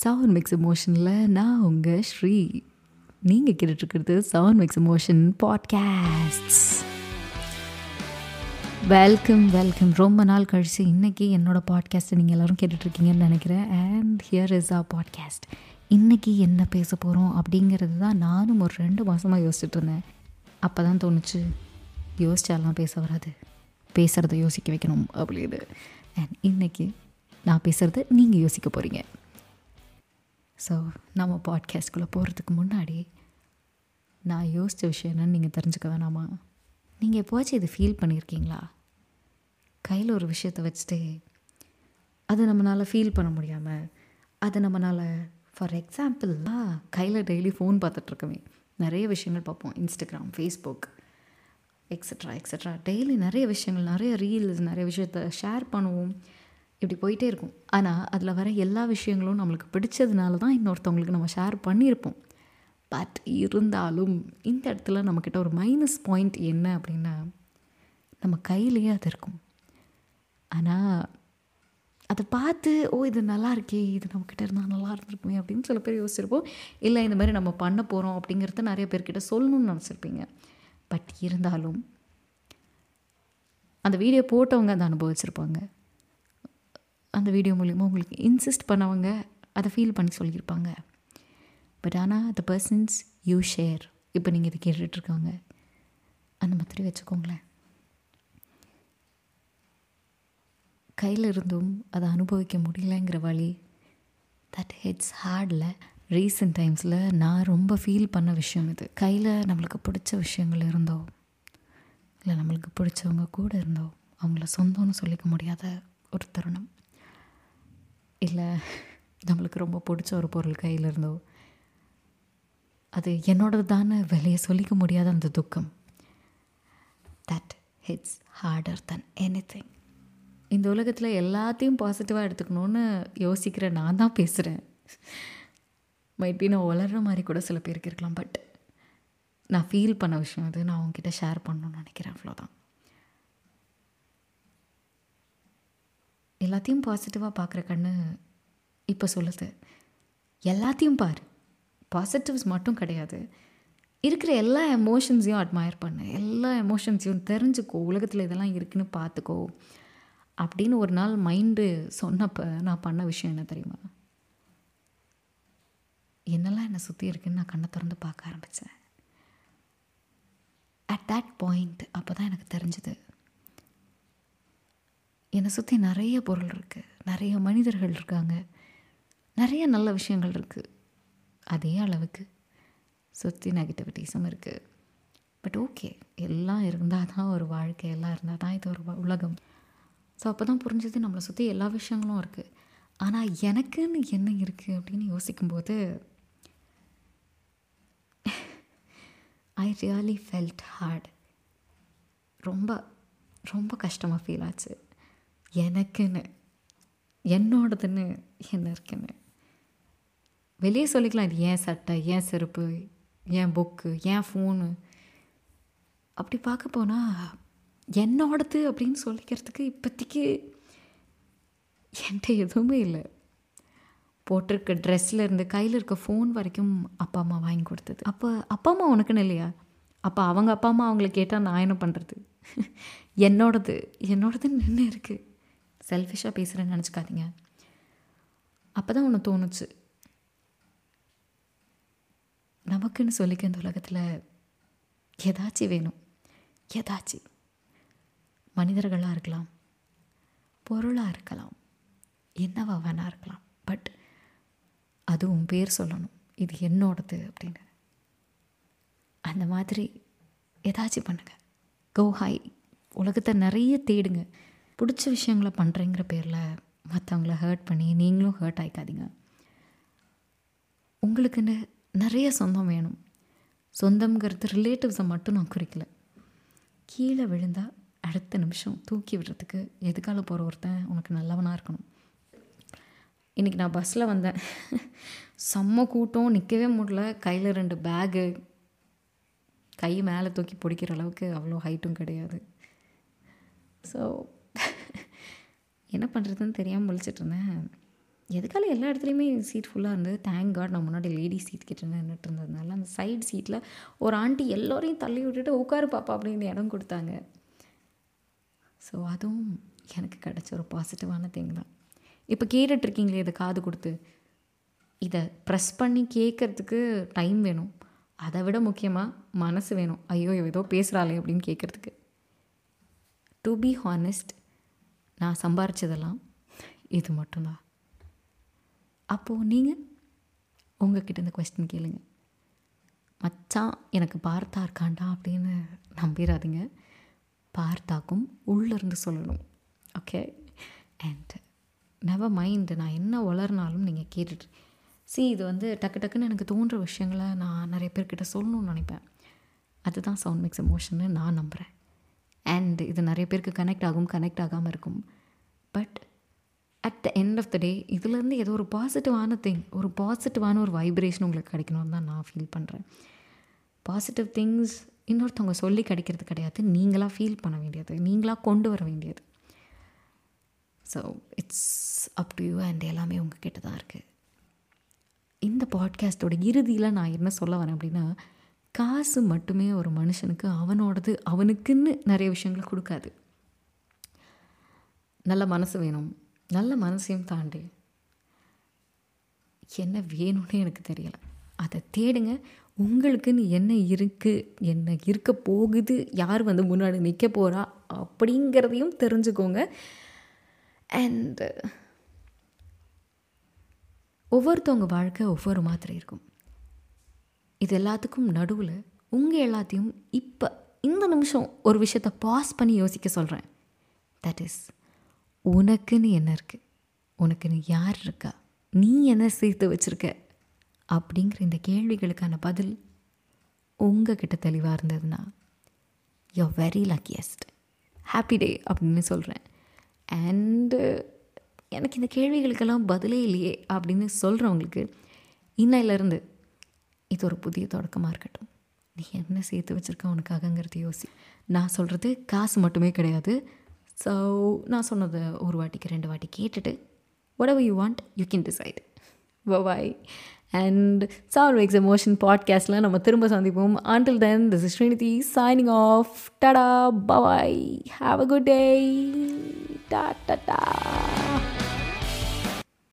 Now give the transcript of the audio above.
Sound mix எமோஷனில் நான் உங்கள் ஸ்ரீ. நீங்கள் கேட்டுட்ருக்கிறது sound mix emotion podcast welcome welcome ரொம்ப நாள் கழித்து இன்றைக்கி என்னோடய பாட்காஸ்ட்டை நீங்கள் எல்லோரும் கேட்டுட்ருக்கீங்கன்னு நினைக்கிறேன். And here is a podcast இன்றைக்கி என்ன பேச போகிறோம் அப்படிங்கிறது தான் நானும் ஒரு ரெண்டு மாதமாக யோசிச்சுட்டு இருந்தேன். அப்போ தான் தோணுச்சு யோசிச்சாலாம் பேச வராது. பேசுகிறத யோசிக்க வைக்கணும் அப்படின்னு. அண்ட் இன்றைக்கி நான் பேசுகிறத நீங்கள் யோசிக்க போகிறீங்க ஸோ நம்ம பாட்காஸ்ட்குள்ளே போகிறதுக்கு முன்னாடி நான் யோசித்த விஷயம் என்னன்னு நீங்கள் தெரிஞ்சுக்க வேணாமா? நீங்கள் எப்போவாச்சும் இது ஃபீல் பண்ணியிருக்கீங்களா கையில் ஒரு விஷயத்தை வச்சுட்டு அதை நம்மளால் ஃபீல் பண்ண முடியாமல் அதை நம்மளால் ஃபார் எக்ஸாம்பிள்லாம் கையில் டெய்லி ஃபோன் பார்த்துட்ருக்கோமே நிறைய விஷயங்கள் பார்ப்போம். Instagram Facebook extra extra daily நிறைய விஷயங்கள் நிறைய ரீல்ஸ் நிறைய விஷயத்த ஷேர் பண்ணுவோம். இப்படி போயிட்டே இருக்கும். ஆனால் அதில் வர எல்லா விஷயங்களும் நம்மளுக்கு பிடிச்சதுனால தான் இன்னொருத்தவங்களுக்கு நம்ம ஷேர் பண்ணியிருப்போம். பட் இருந்தாலும் இந்த இடத்துல நம்மக்கிட்ட ஒரு மைனஸ் பாயிண்ட் என்ன அப்படின்னா நம்ம கையிலேயே அது இருக்கும். ஆனால் அதை பார்த்து ஓ இது நல்லா இருக்கே இது நம்மக்கிட்ட இருந்தால் நல்லா இருந்திருக்குமே அப்படின்னு சில பேர் யோசிச்சிருப்போம். இல்லை இந்த மாதிரி நம்ம பண்ண போகிறோம் அப்படிங்கிறத நிறைய பேர்கிட்ட சொல்லணும்னு நினச்சிருப்பீங்க. பட் இருந்தாலும் அந்த வீடியோ போட்டவங்க அதை அனுபவிச்சிருப்பாங்க. அந்த வீடியோ மூலிமா உங்களுக்கு இன்சிஸ்ட் பண்ணவங்க அதை ஃபீல் பண்ணி சொல்லியிருப்பாங்க. பட் ஆனால் த பர்சன்ஸ் யூ ஷேர் இப்போ நீங்கள் இது கேட்டுட்ருக்காங்க அந்த மாதிரி வச்சுக்கோங்களேன். கையில் இருந்தும் அதை அனுபவிக்க முடியலங்கிற வழி தட் ஹெட்ஸ் ஹார்டில் ரீசெண்ட் டைம்ஸில் நான் ரொம்ப ஃபீல் பண்ண விஷயம் இது. கையில் நம்மளுக்கு பிடிச்ச விஷயங்கள் இருந்தோ இல்லை நம்மளுக்கு பிடிச்சவங்க கூட இருந்தோ அவங்கள சொந்தம்னு சொல்லிக்க முடியாத ஒரு தருணம். இல்லை நம்மளுக்கு ரொம்ப பிடிச்ச ஒரு பொருள் கையில் இருந்தோ? அது என்னோடது தானே விலையை சொல்லிக்க முடியாத அந்த துக்கம். That hits harder than anything இந்த உலகத்தில் எல்லாத்தையும் பாசிட்டிவாக எடுத்துக்கணுன்னு யோசிக்கிற நான் தான் பேசுகிறேன் மைட் பி நான் வளர்கிற மாதிரி கூட சில பேருக்கு இருக்கலாம் பட் நான் ஃபீல் பண்ண விஷயம் அது நான் உங்ககிட்ட ஷேர் பண்ணணும்னு நினைக்கிறேன் அவ்வளோதான் எல்லாத்தையும் பாசிட்டிவாக பார்க்குற கண்ணு இப்போ சொல்லுது. எல்லாத்தையும் பார். பாசிட்டிவ்ஸ் மட்டும் கிடையாது. இருக்கிற எல்லா எமோஷன்ஸையும் அட்மயர் பண்ணு. எல்லா எமோஷன்ஸையும் தெரிஞ்சுக்கோ. உலகத்தில் இதெல்லாம் இருக்குன்னு பார்த்துக்கோ. அப்படின்னு ஒரு நாள் மைண்டு சொன்னப்போ நான் பண்ண விஷயம் என்ன தெரியுமா? என்னெல்லாம் என்னை சுற்றி இருக்குன்னு நான் கண்ணை திறந்து பார்க்க ஆரம்பித்தேன் அட் தேட் பாயிண்ட் அப்போ தான் எனக்கு தெரிஞ்சுது. என்னை சுற்றி நிறைய பொருள் இருக்குது நிறைய மனிதர்கள் இருக்காங்க. நிறைய நல்ல விஷயங்கள் இருக்குது அதே அளவுக்கு சுற்றி நெகட்டிவிட்டிஸும் இருக்குது பட் ஓகே எல்லாம் இருந்தால் தான் ஒரு வாழ்க்கை எல்லாம் இருந்தால் தான் இது ஒரு உலகம். ஸோ அப்போ தான் புரிஞ்சது நம்மளை சுற்றி எல்லா விஷயங்களும் இருக்குது ஆனால் எனக்குன்னு என்ன இருக்குது அப்படின்னு யோசிக்கும்போது ஐ ரியலி ஃபெல்ட் ஹார்ட் ரொம்ப ரொம்ப கஷ்டமாக ஃபீல் ஆச்சு. எனக்குன்னு என்னோடதுன்னு என்ன இருக்குன்னு. வெளியே சொல்லிக்கலாம் இது ஏன் சட்டை ஏன் செருப்பு ஏன் புக்கு ஏன் ஃபோனு அப்படி பார்க்க போனால் என்னோடது அப்படின்னு சொல்லிக்கிறதுக்கு இப்போதைக்கு என்கிட்ட எதுவுமே இல்லை. போட்டிருக்க ட்ரெஸ்ஸில் இருந்து கையில் இருக்க ஃபோன் வரைக்கும் அப்பா அம்மா வாங்கி கொடுத்தது. அப்போ அப்பா அம்மா உனக்குன்னு இல்லையா? அப்போ அவங்க அப்பா அம்மா அவங்கள கேட்டால் நான் என்ன பண்ணுறது என்னோடது என்னோடதுன்னு நின்று இருக்குது செல்ஃபிஷாக பேசுகிறேன்னு நினச்சிக்காதீங்க. அப்போ தான் ஒன்று தோணுச்சு. நமக்குன்னு சொல்லிக்க இந்த உலகத்தில் ஏதாச்சும் வேணும். ஏதாச்சும் மனிதர்களாக இருக்கலாம். பொருளாக இருக்கலாம். என்னவா வேணா இருக்கலாம். பட் அதுவும் பேர் சொல்லணும். இது என்னோடது அப்படின்னு. அந்த மாதிரி ஏதாச்சும் பண்ணுங்கள் கோ ஹாய் உலகத்தை நிறைய தேடுங்க. பிடிச்ச விஷயங்களை பண்ணுறேங்கிற பேரில் மற்றவங்கள ஹர்ட் பண்ணி நீங்களும் ஹர்ட் ஆகிக்காதீங்க உங்களுக்குன்னு நிறைய சொந்தம் வேணும். சொந்தம்ங்கிறது ரிலேட்டிவ்ஸை மட்டும் நான் குறிக்கல. கீழே விழுந்தால் அடுத்த நிமிஷம் தூக்கி விடுறதுக்கு எதுக்கால போகிற ஒருத்தன் உனக்கு நல்லவனாக இருக்கணும். இன்றைக்கி நான் பஸ்ஸில் வந்தேன். செம்ம கூட்டம் நிற்கவே முடியல. கையில் ரெண்டு பேகு கை மேலே தூக்கி பிடிக்கிற அளவுக்கு அவ்வளோ ஹைட்டும் கிடையாது. ஸோ என்ன பண்ணுறதுன்னு தெரியாமல் முழிச்சிட்டு இருந்தேன். எதுக்கால எல்லா இடத்துலையுமே சீட் ஃபுல்லாக இருந்தது தேங்க் காட் நான் முன்னாடி லேடி சீட் கிட்ட நின்றுட்டு இருந்ததுனால அந்த சைடு சீட்டில் ஒரு ஆண்டி எல்லோரையும் தள்ளி விட்டுட்டு உட்காரு பாப்பா அப்படின்னு இடம் கொடுத்தாங்க. ஸோ அதுவும் எனக்கு கிடச்ச ஒரு பாசிட்டிவான திங் தான். இப்போ கேட்டுட்ருக்கீங்களே இதை காது கொடுத்து. இதை ப்ரெஸ் பண்ணி கேட்குறதுக்கு டைம் வேணும். அதை விட முக்கியமாக மனசு வேணும். ஐயோ ஏதோ பேசுகிறாளே அப்படின்னு கேட்குறதுக்கு. டு பி ஹானஸ்ட் நான் சம்பாரிச்சதெல்லாம் இது மட்டும்தான். அப்போது நீங்கள் உங்ககிட்ட இந்த கொஸ்டின் கேளுங்க. மச்சான் எனக்கு பார்த்தா இருக்காண்டா? அப்படின்னு நம்பிடாதீங்க பார்த்தாக்கும் உள்ளேருந்து சொல்லணும். ஓகே அண்ட் நெவர் மைண்டு நான் என்ன வளர்னாலும் நீங்கள் கேட்டுட்டு. சி இது வந்து டக்கு டக்குன்னு எனக்கு தோன்ற விஷயங்களை நான் நிறைய பேர்கிட்ட சொல்லணும்னு நினைப்பேன். அதுதான் சவுண்ட் மிக்ஸ் எமோஷன்னு நான் நம்புகிறேன் அண்ட் இது நிறைய பேருக்கு கனெக்ட் ஆகும் கனெக்ட் ஆகாமல் இருக்கும். But at the end of the day இதுலேருந்து ஏதோ ஒரு பாசிட்டிவான திங் ஒரு பாசிட்டிவான ஒரு வைப்ரேஷன் உங்களுக்கு கிடைக்கணும்னு தான் நான் ஃபீல் பண்ணுறேன் பாசிட்டிவ் திங்ஸ் இன்னொருத்தவங்க சொல்லி கிடைக்கிறது கிடையாது. நீங்களாக ஃபீல் பண்ண வேண்டியது நீங்களாக கொண்டு வர வேண்டியது. So it's up to you and எல்லாமே உங்ககிட்ட தான் இருக்குது இந்த பாட்காஸ்ட்டோட இறுதியில் நான் என்ன சொல்ல வரேன் அப்படின்னா காசு மட்டுமே ஒரு மனுஷனுக்கு அவனோடது அவனுக்குன்னு நிறைய விஷயங்கள் கொடுக்காது. நல்ல மனசு வேணும். நல்ல மனசையும் தாண்டி என்ன வேணும்னு எனக்கு தெரியலை. அதை தேடுங்க. உங்களுக்குன்னு என்ன இருக்குது என்ன இருக்க போகுது யார் வந்து முன்னாடி நிற்க போகிறா அப்படிங்கிறதையும் தெரிஞ்சுக்கோங்க. அண்டு ஒவ்வொருத்தவங்க வாழ்க்கை ஒவ்வொரு மாதிரி இருக்கும். இது எல்லாத்துக்கும் நடுவில் உங்கள் எல்லாத்தையும் இப்போ இந்த நிமிஷம் ஒரு விஷயத்தை பாஸ் பண்ணி யோசிக்க சொல்கிறேன் தட் இஸ் உனக்குன்னு என்ன இருக்குது உனக்குன்னு யார் இருக்கா? நீ என்ன சேர்த்து வச்சுருக்க? அப்படிங்கிற இந்த கேள்விகளுக்கான பதில் உங்ககிட்ட தெளிவாக இருந்ததுன்னா you very luckiest happy day அப்படின்னு சொல்கிறேன் அண்டு எனக்கு இந்த கேள்விகளுக்கெல்லாம் பதிலே இல்லையே அப்படின்னு சொல்கிறவங்களுக்கு இன்னையிலேருந்து இது ஒரு புதிய தொடக்கமாக இருக்கட்டும். நீ என்ன சேர்த்து வச்சுருக்க உனக்காகங்கிறது யோசி. நான் சொல்கிறது காசு மட்டுமே கிடையாது. ஸோ நான் சொன்னதை ஒரு வாட்டிக்கு ரெண்டு வாட்டி கேட்டுட்டு whatever you want you can decide bye and sir makes emotion பாட்காஸ்ட்டில் நம்ம திரும்ப சந்திப்போம். Until then this is Srinidhi signing off tata bye have a good day டா டா